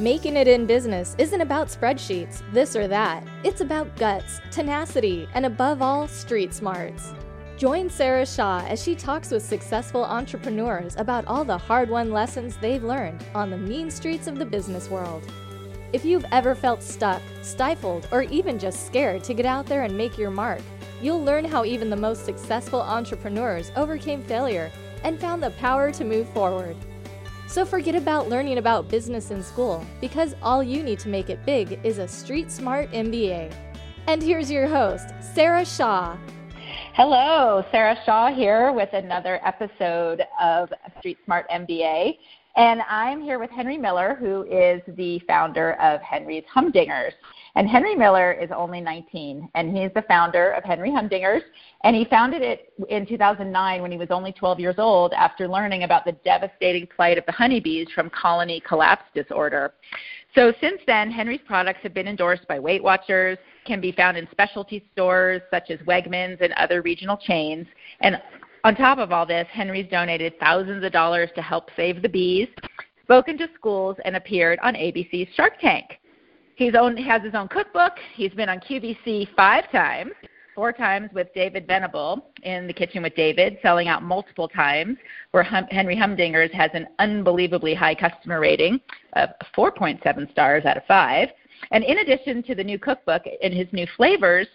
Making it in business isn't about spreadsheets, this or that. It's about guts, tenacity, and above all, street smarts. Join Sarah Shaw as she talks with successful entrepreneurs about all the hard won lessons they've learned on the mean streets of the business world. If you've ever felt stuck, stifled, or even just scared to get out there and make your mark, you'll learn how even the most successful entrepreneurs overcame failure and found the power to move forward. So forget about learning about business in school because all you need to make it big is a street smart MBA. And here's your host, Sarah Shaw. Hello, Sarah Shaw here with another episode of Street Smart MBA. And I'm here with Henry Miller, who is the founder of Henry's Humdingers. And Henry Miller is only 19, and he's the founder of Henry Humdingers. And he founded it in 2009 when he was only 12 years old after learning about the devastating plight of the honeybees from colony collapse disorder. So since then, Henry's products have been endorsed by Weight Watchers, can be found in specialty stores such as Wegmans and other regional chains. And on top of all this, Henry's donated thousands of dollars to help save the bees, spoken to schools, and appeared on ABC's Shark Tank. He's own, has his own cookbook. He's been on QVC five times, four times with David Venable in The Kitchen with David, selling out multiple times, where hum, Henry Humdingers has an unbelievably high customer rating of 4.7 stars out of 5. And in addition to the new cookbook and his new flavors,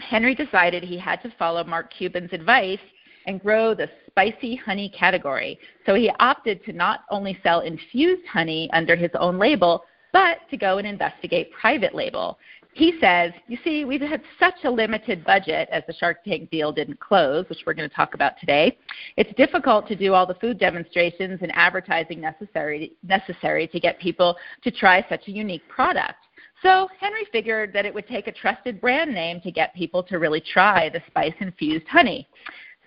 Henry decided he had to follow Mark Cuban's advice and grow the spicy honey category. So he opted to not only sell infused honey under his own label, but to go and investigate private label. He says, You see, we've had such a limited budget as the Shark Tank deal didn't close, which we're going to talk about today. It's difficult to do all the food demonstrations and advertising necessary, necessary to get people to try such a unique product. So Henry figured that it would take a trusted brand name to get people to really try the spice infused honey.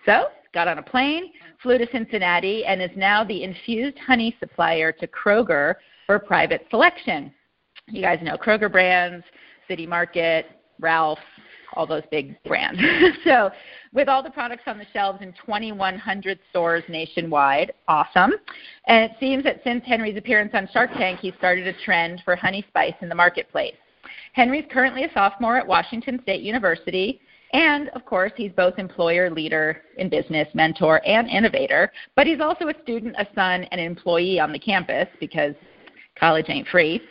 So got on a plane, flew to Cincinnati, and is now the infused honey supplier to Kroger for private selection. You guys know Kroger brands, City Market, Ralph, all those big brands. so, with all the products on the shelves in 2,100 stores nationwide, awesome. And it seems that since Henry's appearance on Shark Tank, he started a trend for honey spice in the marketplace. Henry's currently a sophomore at Washington State University. And of course, he's both employer, leader in business, mentor, and innovator. But he's also a student, a son, and an employee on the campus because college ain't free.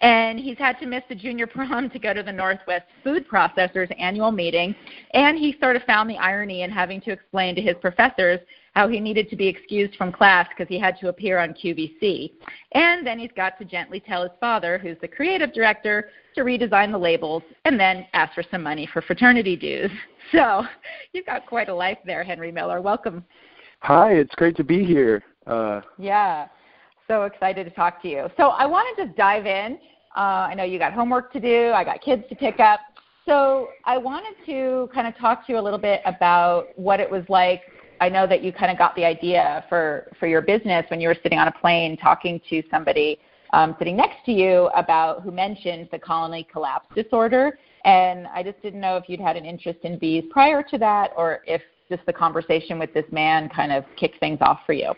And he's had to miss the junior prom to go to the Northwest Food Processors annual meeting. And he sort of found the irony in having to explain to his professors how he needed to be excused from class because he had to appear on QVC. And then he's got to gently tell his father, who's the creative director, to redesign the labels and then ask for some money for fraternity dues. So you've got quite a life there, Henry Miller. Welcome. Hi, it's great to be here. Uh, yeah so excited to talk to you. So I want to just dive in. Uh, I know you got homework to do. I got kids to pick up. So I wanted to kind of talk to you a little bit about what it was like. I know that you kind of got the idea for for your business when you were sitting on a plane talking to somebody um, sitting next to you about who mentioned the colony collapse disorder. And I just didn't know if you'd had an interest in bees prior to that, or if just the conversation with this man kind of kicked things off for you.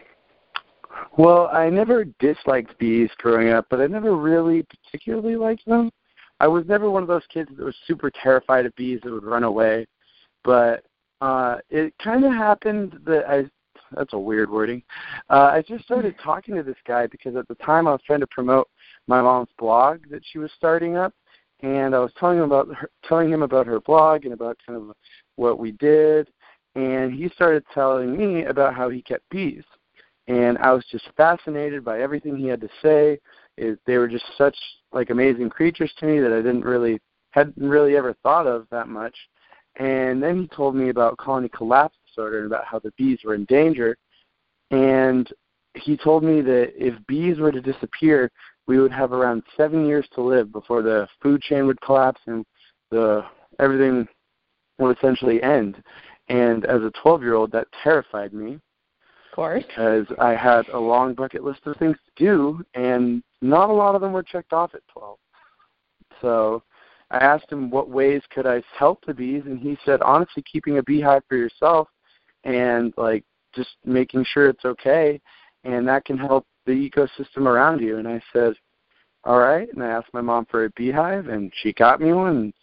Well, I never disliked bees growing up, but I never really particularly liked them. I was never one of those kids that was super terrified of bees that would run away. But uh it kind of happened that I that's a weird wording. Uh I just started talking to this guy because at the time I was trying to promote my mom's blog that she was starting up and I was telling him about her, telling him about her blog and about kind of what we did and he started telling me about how he kept bees and I was just fascinated by everything he had to say. It, they were just such like amazing creatures to me that I didn't really hadn't really ever thought of that much. And then he told me about colony collapse disorder and about how the bees were in danger. And he told me that if bees were to disappear, we would have around seven years to live before the food chain would collapse and the everything would essentially end. And as a 12 year old, that terrified me course. Because I had a long bucket list of things to do, and not a lot of them were checked off at 12. So I asked him what ways could I help the bees, and he said, honestly, keeping a beehive for yourself and like just making sure it's okay, and that can help the ecosystem around you. And I said, all right. And I asked my mom for a beehive, and she got me one. And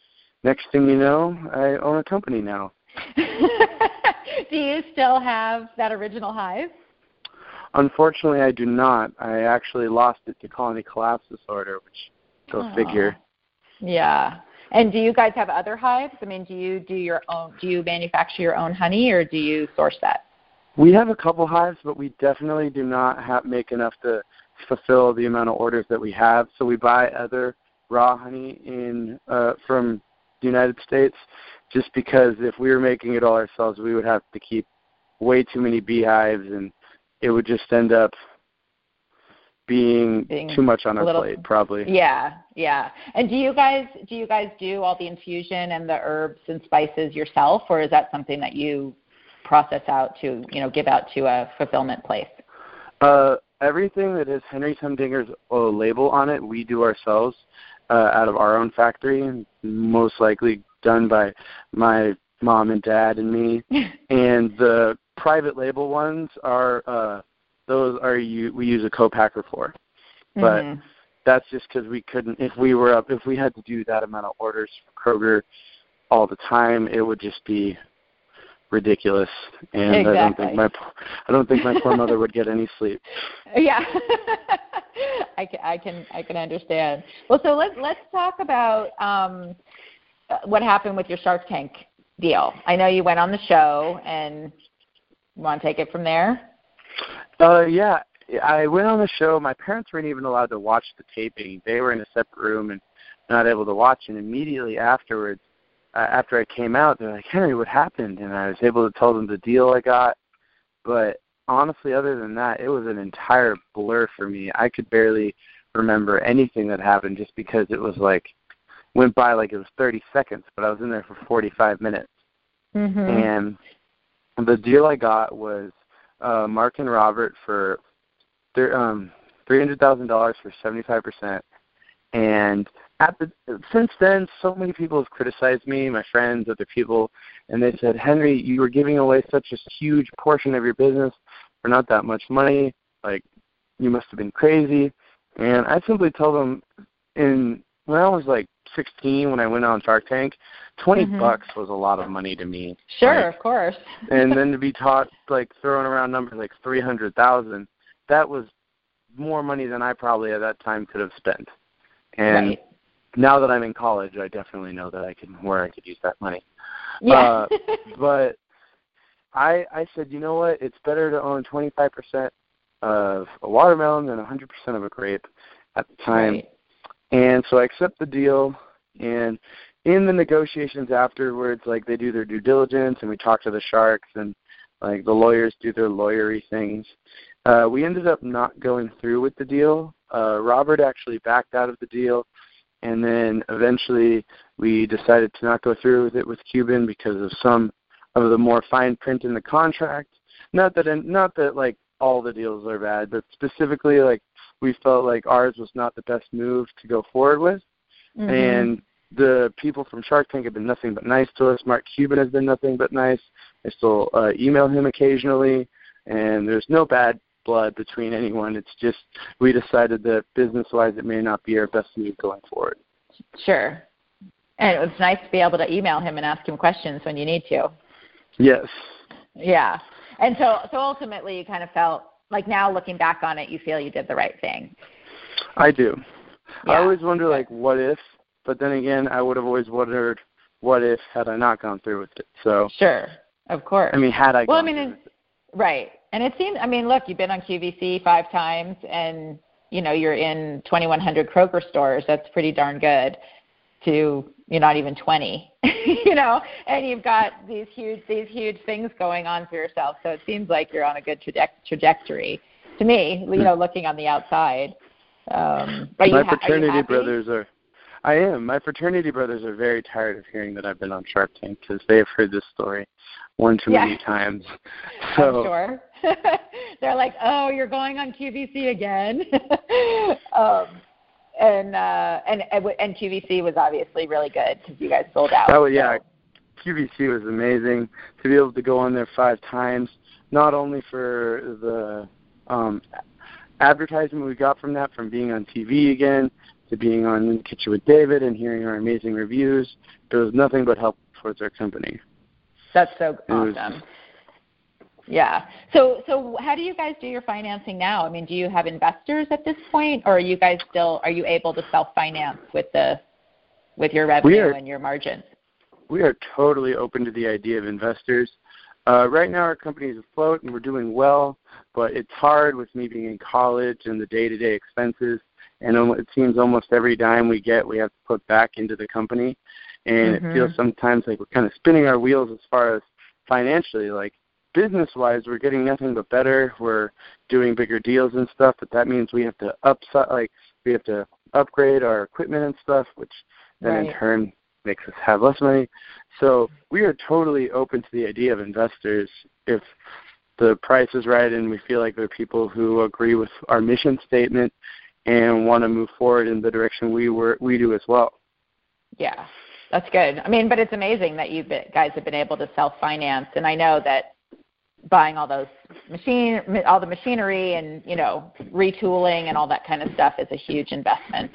next thing you know, I own a company now. do you still have that original hive? Unfortunately, I do not. I actually lost it to colony collapse disorder, which go figure. Yeah. And do you guys have other hives? I mean, do you do your own? Do you manufacture your own honey, or do you source that? We have a couple hives, but we definitely do not have make enough to fulfill the amount of orders that we have. So we buy other raw honey in uh, from the United States, just because if we were making it all ourselves, we would have to keep way too many beehives, and it would just end up being, being too much on our little, plate, probably. Yeah, yeah. And do you guys do you guys do all the infusion and the herbs and spices yourself, or is that something that you process out to you know give out to a fulfillment place? Uh, everything that has Henry's Humdinger's uh, label on it, we do ourselves uh, out of our own factory, most likely done by my mom and dad and me. and the private label ones are uh, those are you we use a co-packer for, but. Mm-hmm. That's just because we couldn't. If we were up, if we had to do that amount of orders for Kroger all the time, it would just be ridiculous, and exactly. I don't think my I don't think my poor mother would get any sleep. Yeah, I can I can I can understand. Well, so let's let's talk about um, what happened with your Shark Tank deal. I know you went on the show, and you want to take it from there? Uh, yeah, I went on the show. My parents weren't even allowed to watch the taping. They were in a separate room and not able to watch. And immediately afterwards, uh, after I came out, they're like, Henry, what happened? And I was able to tell them the deal I got. But honestly, other than that, it was an entire blur for me. I could barely remember anything that happened just because it was like went by like it was 30 seconds, but I was in there for 45 minutes. Mm-hmm. And the deal I got was uh, Mark and Robert for th- um, $300,000 for 75%, and at the since then, so many people have criticized me, my friends, other people, and they said, Henry, you were giving away such a huge portion of your business for not that much money. Like, you must have been crazy. And I simply told them, in when I was like 16, when I went on Shark Tank, 20 mm-hmm. bucks was a lot of money to me. Sure, like, of course. and then to be taught like throwing around numbers like 300,000, that was more money than I probably at that time could have spent. And right now that I'm in college, I definitely know that I can where I could use that money. Yeah. Uh, but I I said, you know what? It's better to own 25% of a watermelon than 100% of a grape at the time. Right. And so I accept the deal. And in the negotiations afterwards, like they do their due diligence, and we talk to the sharks, and like the lawyers do their lawyery things. Uh, we ended up not going through with the deal. Uh, Robert actually backed out of the deal and then eventually we decided to not go through with it with Cuban because of some of the more fine print in the contract. Not that not that like all the deals are bad, but specifically like we felt like ours was not the best move to go forward with. Mm-hmm. And the people from Shark Tank have been nothing but nice to us. Mark Cuban has been nothing but nice. I still uh, email him occasionally, and there's no bad blood between anyone. It's just we decided that business wise it may not be our best move going forward. Sure. And it was nice to be able to email him and ask him questions when you need to. Yes. Yeah. And so so ultimately you kind of felt like now looking back on it you feel you did the right thing. I do. Yeah. I always wonder like what if, but then again I would have always wondered what if had I not gone through with it. So Sure. Of course. I mean had I Well, I mean right. And it seems, I mean, look, you've been on QVC five times, and you know you're in 2,100 Kroger stores. That's pretty darn good. To you're not even 20, you know, and you've got these huge these huge things going on for yourself. So it seems like you're on a good traje- trajectory. To me, you know, looking on the outside. Um, My ha- fraternity are brothers are. I am. My fraternity brothers are very tired of hearing that I've been on Shark Tank because they have heard this story one too yeah. many times. So, I'm sure. They're like, "Oh, you're going on QVC again," um, and uh, and and QVC was obviously really good because you guys sold out. Oh yeah, so. QVC was amazing to be able to go on there five times. Not only for the um, advertisement we got from that, from being on TV again to being on In the Kitchen with David and hearing our amazing reviews, it was nothing but help towards our company. That's so awesome. Yeah. So so how do you guys do your financing now? I mean, do you have investors at this point or are you guys still are you able to self-finance with the with your revenue are, and your margins? We are totally open to the idea of investors. Uh, right now, our company is afloat and we're doing well, but it's hard with me being in college and the day-to-day expenses. And it seems almost every dime we get, we have to put back into the company, and mm-hmm. it feels sometimes like we're kind of spinning our wheels as far as financially. Like business-wise, we're getting nothing but better. We're doing bigger deals and stuff, but that means we have to upside, like we have to upgrade our equipment and stuff, which then right. in turn makes us have less money. So we are totally open to the idea of investors if the price is right and we feel like there are people who agree with our mission statement and want to move forward in the direction we were we do as well. Yeah, that's good. I mean, but it's amazing that you guys have been able to self finance, and I know that buying all those machine all the machinery and you know retooling and all that kind of stuff is a huge investment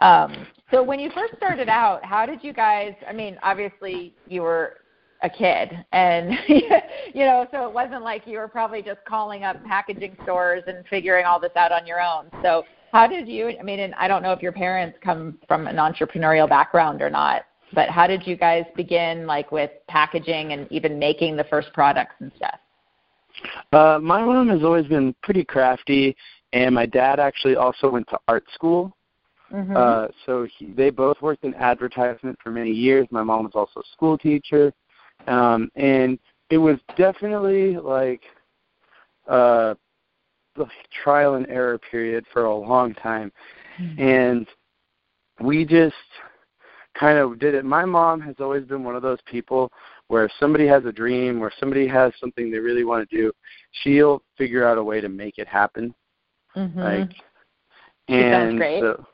um, so when you first started out, how did you guys? I mean, obviously you were a kid, and you know, so it wasn't like you were probably just calling up packaging stores and figuring all this out on your own. So how did you? I mean, and I don't know if your parents come from an entrepreneurial background or not, but how did you guys begin, like with packaging and even making the first products and stuff? Uh, my mom has always been pretty crafty, and my dad actually also went to art school. Mm-hmm. Uh, so he, they both worked in advertisement for many years. My mom was also a school teacher, um, and it was definitely like uh, the trial and error period for a long time, mm-hmm. and we just kind of did it. My mom has always been one of those people where if somebody has a dream or somebody has something they really want to do, she'll figure out a way to make it happen. Mm-hmm. Like, and great. so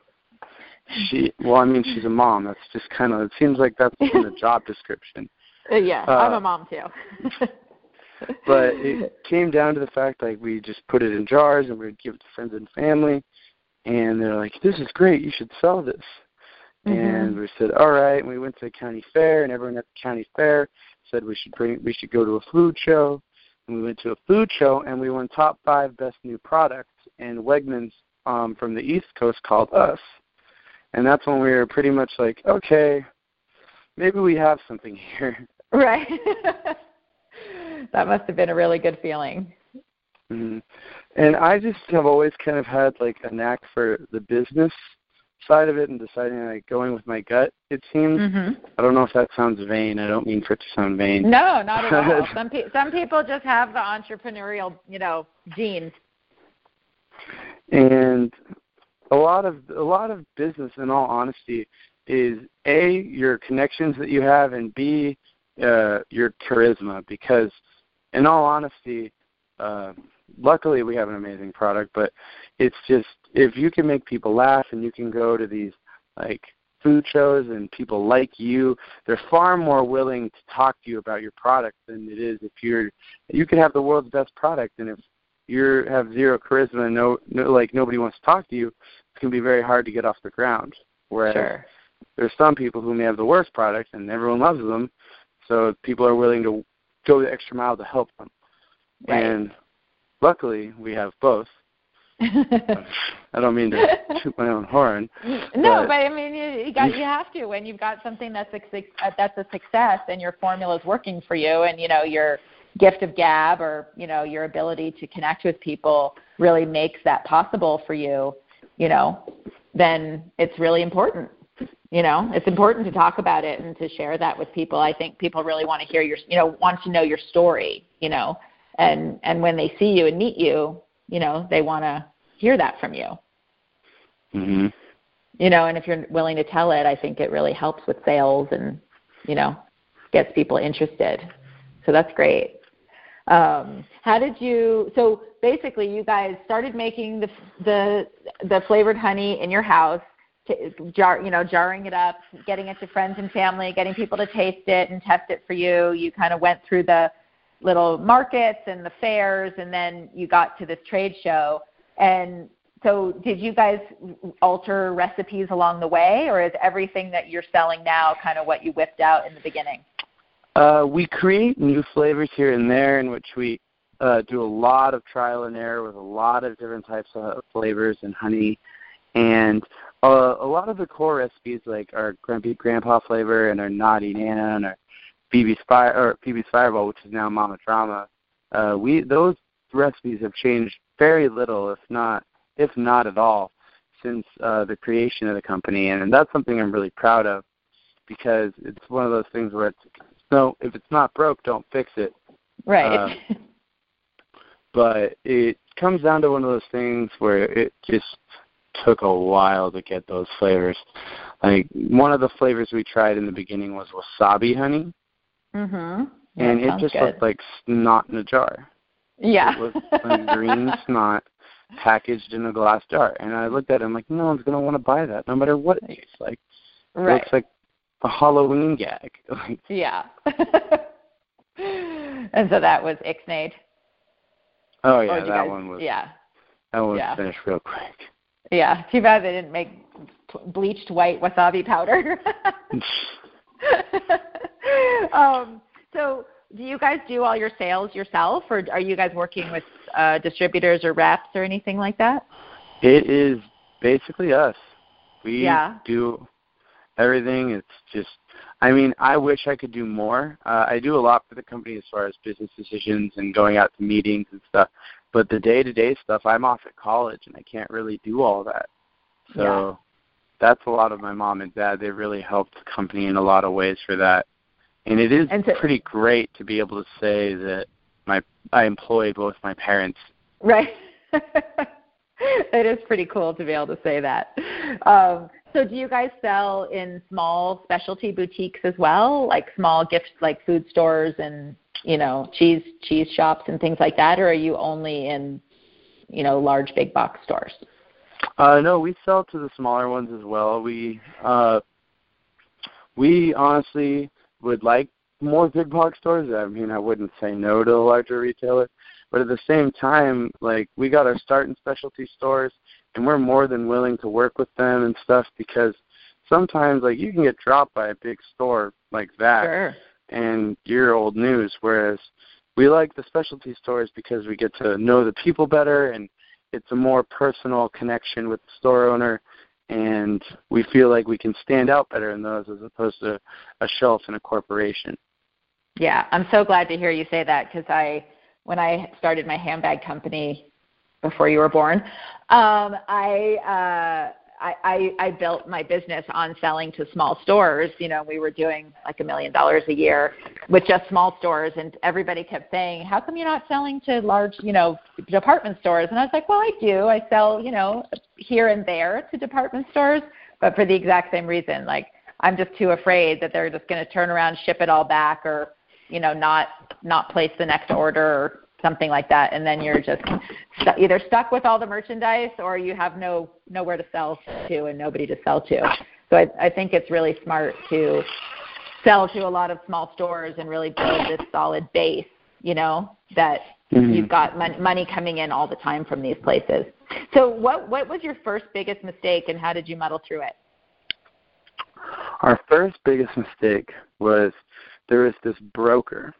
she well i mean she's a mom that's just kind of it seems like that's in the job description uh, yeah uh, i'm a mom too but it came down to the fact like we just put it in jars and we'd give it to friends and family and they're like this is great you should sell this mm-hmm. and we said all right and we went to the county fair and everyone at the county fair said we should bring we should go to a food show and we went to a food show and we won top five best new products and wegmans um, from the east coast called us and that's when we were pretty much like, okay, maybe we have something here. Right. that must have been a really good feeling. Mm-hmm. And I just have always kind of had like a knack for the business side of it and deciding like going with my gut. It seems. Mm-hmm. I don't know if that sounds vain. I don't mean for it to sound vain. No, not at all. some pe- some people just have the entrepreneurial, you know, genes. And a lot of a lot of business in all honesty is a your connections that you have and b uh, your charisma because in all honesty uh, luckily we have an amazing product but it's just if you can make people laugh and you can go to these like food shows and people like you they're far more willing to talk to you about your product than it is if you're you could have the world's best product and if you have zero charisma and no, no like nobody wants to talk to you, it's going to be very hard to get off the ground. Whereas sure. there's some people who may have the worst product and everyone loves them, so people are willing to go the extra mile to help them. Right. And luckily, we have both. I don't mean to toot my own horn. No, but, but I mean, you, you got you have to when you've got something that's a uh, that's a success and your formula is working for you, and you know you're gift of gab or you know your ability to connect with people really makes that possible for you you know then it's really important you know it's important to talk about it and to share that with people i think people really want to hear your you know want to know your story you know and and when they see you and meet you you know they want to hear that from you mhm you know and if you're willing to tell it i think it really helps with sales and you know gets people interested so that's great um, how did you? So basically, you guys started making the the the flavored honey in your house, to, jar you know jarring it up, getting it to friends and family, getting people to taste it and test it for you. You kind of went through the little markets and the fairs, and then you got to this trade show. And so, did you guys alter recipes along the way, or is everything that you're selling now kind of what you whipped out in the beginning? Uh, we create new flavors here and there, in which we uh, do a lot of trial and error with a lot of different types of flavors and honey, and uh, a lot of the core recipes like our Grumpy Grandpa flavor and our Naughty Nana and our Phoebe's Fire or Phoebe's Fireball, which is now Mama Drama. Uh, we those recipes have changed very little, if not if not at all, since uh, the creation of the company, and, and that's something I'm really proud of because it's one of those things where it's no, if it's not broke, don't fix it. Right. Uh, but it comes down to one of those things where it just took a while to get those flavors. Like one of the flavors we tried in the beginning was wasabi honey. Mhm. And it just good. looked like snot in a jar. Yeah. It was like green snot packaged in a glass jar. And I looked at it, and I'm like, no one's gonna want to buy that, no matter what it tastes like. It right. looks like a Halloween gag. Yeah. and so that was Ixnade. oh yeah, that guys- one was Yeah. that one was yeah. finished real quick. Yeah. Too bad they didn't make bleached white wasabi powder. um, so, do you guys do all your sales yourself, or are you guys working with uh, distributors or reps or anything like that? It is basically us. We Yeah. do everything. It's just, I mean, I wish I could do more. Uh, I do a lot for the company as far as business decisions and going out to meetings and stuff. But the day-to-day stuff, I'm off at college and I can't really do all that. So Yeah. that's a lot of my mom and dad. They really helped the company in a lot of ways for that. And it is And so- pretty great to be able to say that my I employ both my parents Right. it is pretty cool to be able to say that. Um, so, do you guys sell in small specialty boutiques as well, like small gifts, like food stores and you know cheese cheese shops and things like that, or are you only in you know large big box stores? Uh, no, we sell to the smaller ones as well. We uh, we honestly would like more big box stores. I mean, I wouldn't say no to a larger retailer, but at the same time, like we got our start in specialty stores, and we're more than willing to work with them and stuff because sometimes, like, you can get dropped by a big store like that, Sure. and you're old news. Whereas we like the specialty stores because we get to know the people better and it's a more personal connection with the store owner and we feel like we can stand out better in those as opposed to a shelf in a corporation. Yeah, I'm so glad to hear you say that because I, when I started my handbag company before you were born, um, I, uh, I, I I built my business on selling to small stores. You know, we were doing like a million dollars a year with just small stores, and everybody kept saying, "How come you're not selling to large, you know, department stores?" And I was like, "Well, I do. I sell, you know, here and there to department stores, but for the exact same reason. Like, I'm just too afraid that they're just going to turn around, ship it all back, or you know, not not place the next order or something like that, and then you're just stu- either stuck with all the merchandise or you have no nowhere to sell to and nobody to sell to. So I, I think it's really smart to sell to a lot of small stores and really build this solid base. You know that Mhm. you've got mon- money coming in all the time from these places. So what what was your first biggest mistake and how did you muddle through it? Our first biggest mistake was there was this broker,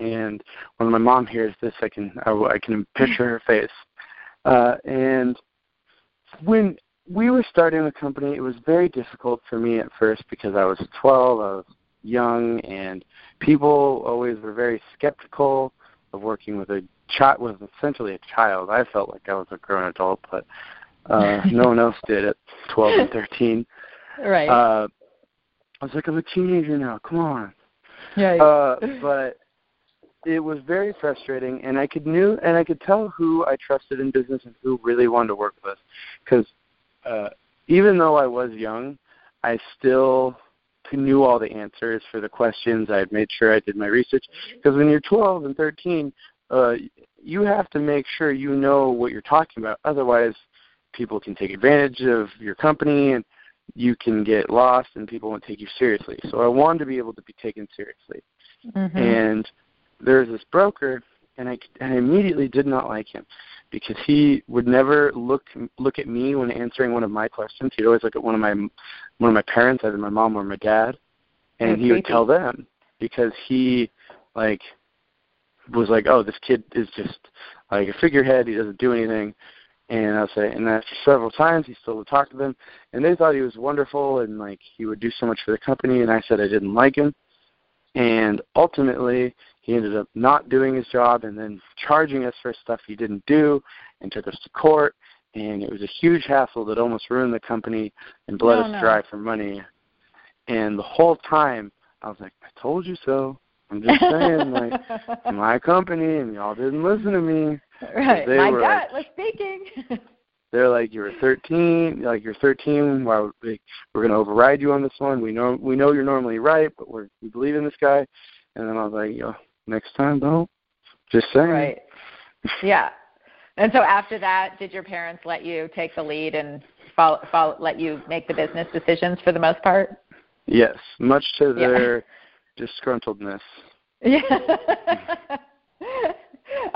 and when my mom hears this, I can I, I can picture her face. Uh, and when we were starting the company, it was very difficult for me at first because I was 12, I was young, and people always were very skeptical of working with a child, with essentially a child. I felt like I was a grown adult, but uh, no one else did at 12 and 13. Right. Uh, I was like, I'm a teenager now. Come on. yeah. Uh, but it was very frustrating, and I could knew and I could tell who I trusted in business and who really wanted to work with us. Because uh, even though I was young, I still knew all the answers for the questions. I had made sure I did my research. Because when you're 12 and 13, uh, you have to make sure you know what you're talking about. Otherwise, people can take advantage of your company and you can get lost and people won't take you seriously. So I wanted to be able to be taken seriously. Mhm. And there's this broker, and I, and I immediately did not like him because he would never look look at me when answering one of my questions. He'd always look at one of my one of my parents, either my mom or my dad, and That's he would creepy. tell them because he like was like, oh, this kid is just like a figurehead. He doesn't do anything. And I'll say, and after several times, he still would talk to them, and they thought he was wonderful and like he would do so much for the company. And I said I didn't like him, and ultimately he ended up not doing his job and then charging us for stuff he didn't do, and took us to court. And it was a huge hassle that almost ruined the company and bled Oh, us no. dry for money. And the whole time, I was like, I told you so. I'm just saying, like, my company, and y'all didn't listen to me. right. My were gut was speaking. They're like, you're 13, like you're 13. Why would we, we're going to override you on this one? We know we know you're normally right, but we're we believe in this guy. And then I was like, yo, next time don't. Just saying. right. Yeah. And so after that, did your parents let you take the lead and follow, follow, let you make the business decisions for the most part? Yes, much to Yeah. their disgruntledness. Yeah.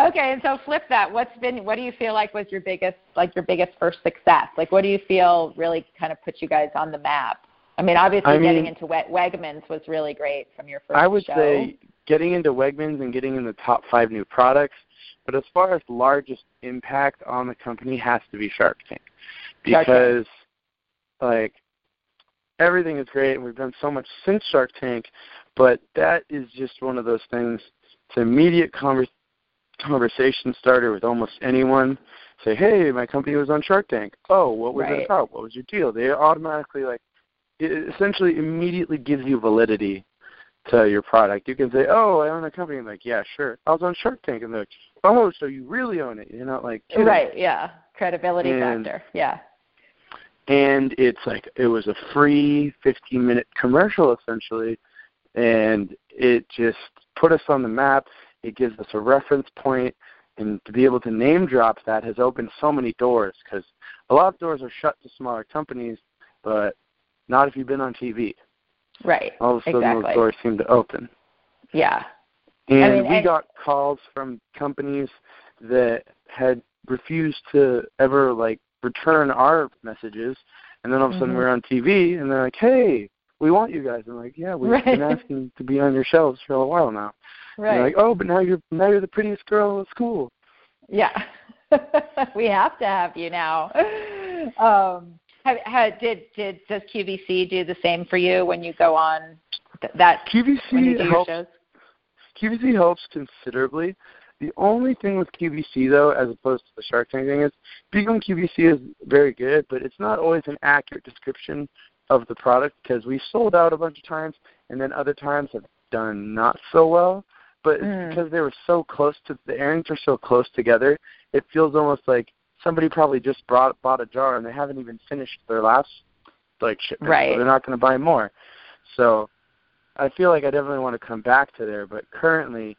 okay, and so flip that. What's been what do you feel like was your biggest like your biggest first success? Like what do you feel really kind of put you guys on the map? I mean, obviously I getting into Weg- Wegmans was really great from your first I would show. say getting into Wegmans and getting in the top five new products. But as far as largest impact on the company has to be Shark Tank. Because like everything is great and we've done so much since Shark Tank, but that is just one of those things. It's an immediate conver- conversation starter with almost anyone. Say, hey, my company was on Shark Tank. Oh, what was Right. it about? What was your deal? They automatically like it essentially immediately gives you validity to your product. You can say, "Oh, I own a company." I'm like, "Yeah, sure." I was on Shark Tank, and they're like, "Oh, so you really own it?" You're not like, kidding. Right, yeah. Credibility And- factor. Yeah. And it's like it was a free 15 minute commercial essentially, and it just put us on the map. It gives us a reference point, and to be able to name drop that has opened so many doors because a lot of doors are shut to smaller companies, but not if you've been on TV. Right. All of a sudden, Exactly. those doors seem to open. Yeah. And mean, we and- got calls from companies that had refused to ever like return our messages, and then all of a sudden Mhm. we're on TV, and they're like, "Hey, we want you guys." I'm like, "Yeah, we've been asking to be on your shelves for a while now." Right. like, "Oh, but now you're now you're the prettiest girl at school." Yeah. we have to have you now. Um, have, have, did did does QVC do the same for you when you go on th- that QVC helps. shows? QVC helps considerably. The only thing with QVC though, as opposed to the Shark Tank thing, is being on QVC is very good, but it's not always an accurate description of the product because we sold out a bunch of times, and then other times have done not so well. But it's Mm. because they were so close to the airings are so close together, it feels almost like somebody probably just brought bought a jar and they haven't even finished their last like shipment, Right. so they're not going to buy more. So I feel like I definitely want to come back to there, but currently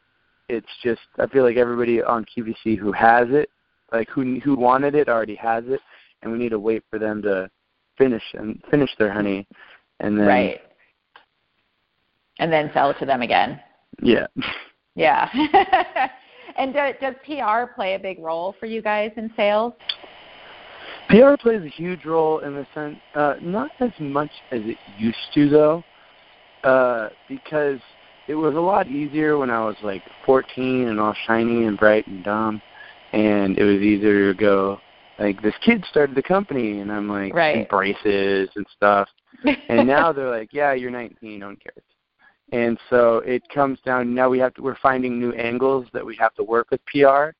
it's just I feel like everybody on QVC who has it, like who who wanted it already has it, and we need to wait for them to finish and finish their honey, and then right. And then sell it to them again. yeah, Yeah. and do, does PR play a big role for you guys in sales? PR plays a huge role in the sense, uh, not as much as it used to though, uh, because it was a lot easier when I was like 14 and all shiny and bright and dumb, and it was easier to go like this kid started the company, and I'm like Right. braces and stuff, and now they're like, yeah, you're 19, no one cares. And so it comes down now we have to we're finding new angles that we have to work with PR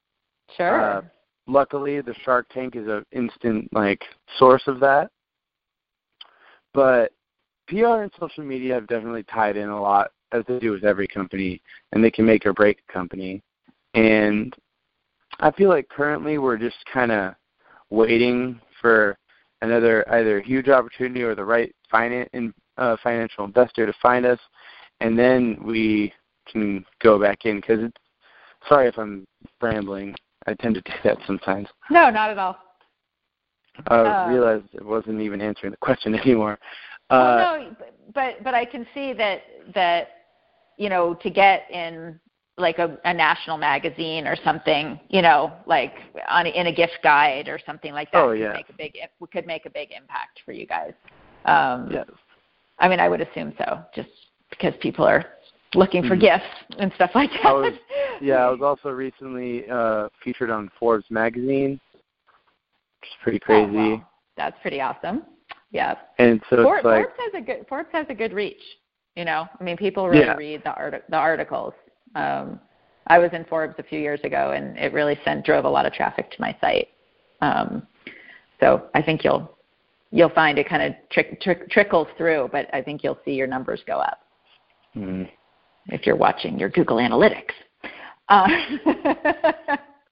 sure. uh, luckily the shark tank is an instant like source of that. But pr and social media have definitely tied in a lot as they do with every company and they can make or break a company. And i feel like currently we're just kind of waiting for another either huge opportunity or the right finan- in, uh, financial investor to find us and then we can go back in because it's sorry if i'm rambling I tend to do that sometimes. no, not at all. I Uh, realized it wasn't even answering the question anymore. Uh, well, no, but but I can see that that you know to get in like a, a national magazine or something, you know, like on in a gift guide or something like that. Oh, yeah. Could make a big could make a big impact for you guys. Um, yes. I mean, I would assume so, just because people are looking for Mhm. gifts and stuff like that. I was, yeah, I was also recently uh, featured on Forbes magazine, which is pretty Oh, crazy. wow. That's pretty awesome. Yeah. And so Forbes, it's like, Forbes has a good Forbes has a good reach. You know, I mean, people really Yeah. read the art the articles. Um, I was in Forbes a few years ago, and it really sent drove a lot of traffic to my site. Um, so I think you'll you'll find it kind of trick, trick, trickles through, but I think you'll see your numbers go up mm, if you're watching your Google Analytics. Uh,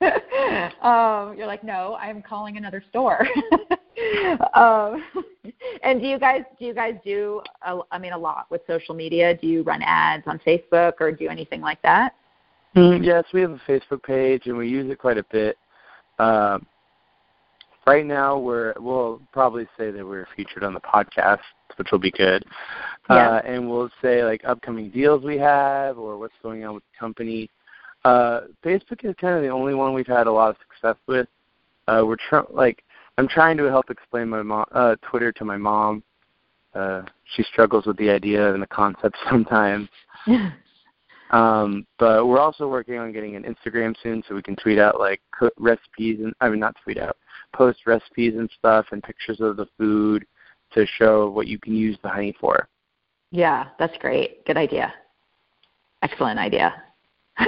um, you're like, no, I'm calling another store. um, and do you guys do you guys do? A, I mean, a lot with social media. Do you run ads on Facebook or do anything like that? Mm, yes, we have a Facebook page and we use it quite a bit. Um, right now, we're we'll probably say that we're featured on the podcast, which will be good. Yeah. Uh, and we'll say like upcoming deals we have or what's going on with the company. Uh, Facebook is kind of the only one we've had a lot of success with. Uh, we're tr- like I'm trying to help explain my mom uh, Twitter to my mom. Uh, she struggles with the idea and the concept sometimes. Um, but we're also working on getting an Instagram soon, so we can tweet out like recipes and I mean not tweet out, post recipes and stuff and pictures of the food to show what you can use the honey for. Yeah, that's great. Good idea. Excellent idea.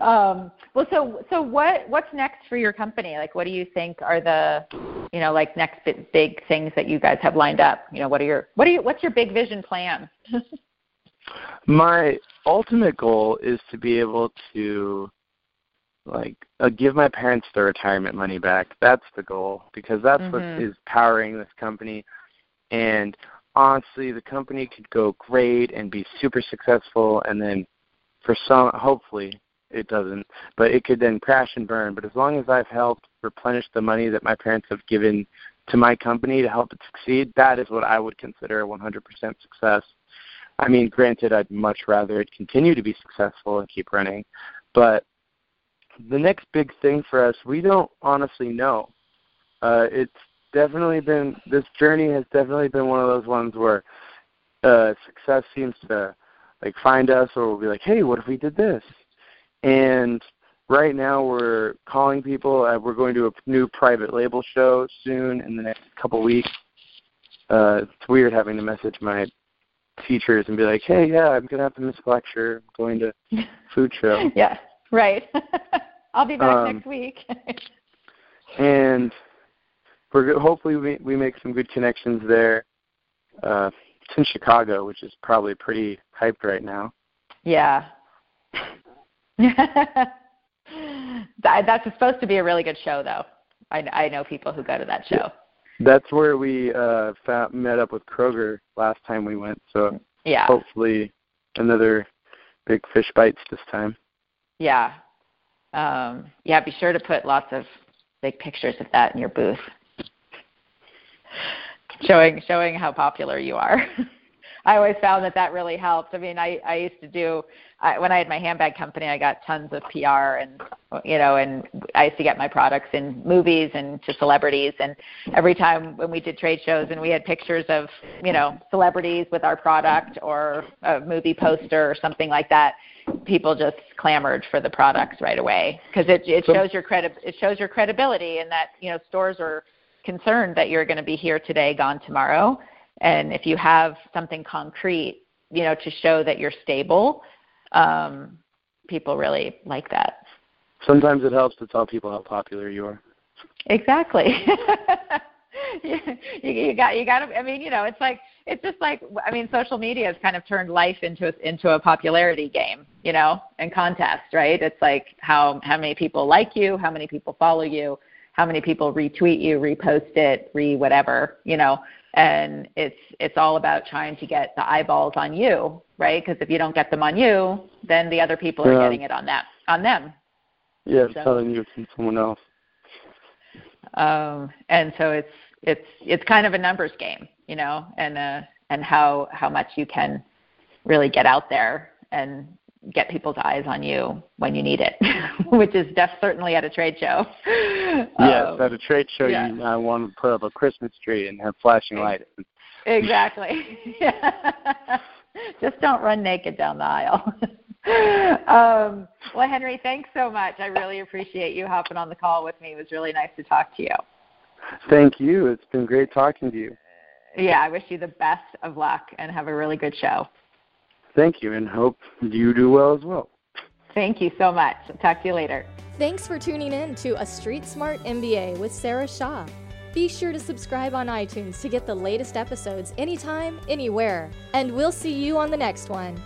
um, well, so so what what's next for your company? Like, what do you think are the you know like next big, big things that you guys have lined up? You know, what are your what are you what's your big vision plan? My ultimate goal is to be able to like uh, give my parents their retirement money back. That's the goal because that's what Mhm. is powering this company. And honestly, the company could go great and be super successful, and then for some, hopefully it doesn't, but it could then crash and burn. But as long as I've helped replenish the money that my parents have given to my company to help it succeed, that is what I would consider a 100% success. I mean, granted, I'd much rather it continue to be successful and keep running, but the next big thing for us, we don't honestly know. Uh, it's definitely been this journey has definitely been one of those ones where uh, success seems to like find us, or we'll be like, hey, what if we did this? And right now we're calling people. Uh, we're going to a new private label show soon in the next couple weeks. Uh, it's weird having to message my teachers and be like, hey, yeah, I'm gonna have to miss a lecture. I'm going to food show. yeah, right. I'll be back Um, next week. and we're hopefully we we make some good connections there. Uh, it's in Chicago, which is probably pretty hyped right now. yeah. that, that's supposed to be a really good show, though. I, I know people who go to that show. That's where we uh, found, met up with Kroger last time we went. So Yeah. hopefully another big fish bites this time. Yeah. Um, yeah, be sure to put lots of big pictures of that in your booth. showing showing how popular you are. I always found that that really helped. I mean, I I used to do I, when I had my handbag company, I got tons of PR and you know, and I used to get my products in movies and to celebrities. And every time when we did trade shows and we had pictures of you know celebrities with our product or a movie poster or something like that, people just clamored for the products right away because it it So- shows your credi- it shows your credibility and that you know stores are concerned that you're going to be here today, gone tomorrow. And if you have something concrete, you know, to show that you're stable, um, people really like that. Sometimes it helps to tell people how popular you are. Exactly. you, you got you got to. I mean, you know, it's like it's just like I mean, social media has kind of turned life into a, into a popularity game, you know, and contest, right? It's like how how many people like you, how many people follow you, how many people retweet you, repost it, re whatever, you know. And it's it's all about trying to get the eyeballs on you, right? Because if you don't get them on you, then the other people are Yeah. getting it on that on them. Yeah, So- telling you from someone else. um, and so it's it's it's kind of a numbers game, you know, and uh, and how how much you can really get out there and get people's eyes on you when you need it, which is def- certainly at a trade show. Yes, um, at a trade show, yeah. you I want to put up a Christmas tree and have flashing lights. Exactly. Just don't run naked down the aisle. um, well, Henry, thanks so much. I really appreciate you hopping on the call with me. It was really nice to talk to you. Thank you. It's been great talking to you. Yeah, I wish you the best of luck and have a really good show. Thank you, and hope you do well as well. Thank you so much. I'll talk to you later. Thanks for tuning in to A Street Smart MBA with Sarah Shaw. Be sure to subscribe on iTunes to get the latest episodes anytime, anywhere. And we'll see you on the next one.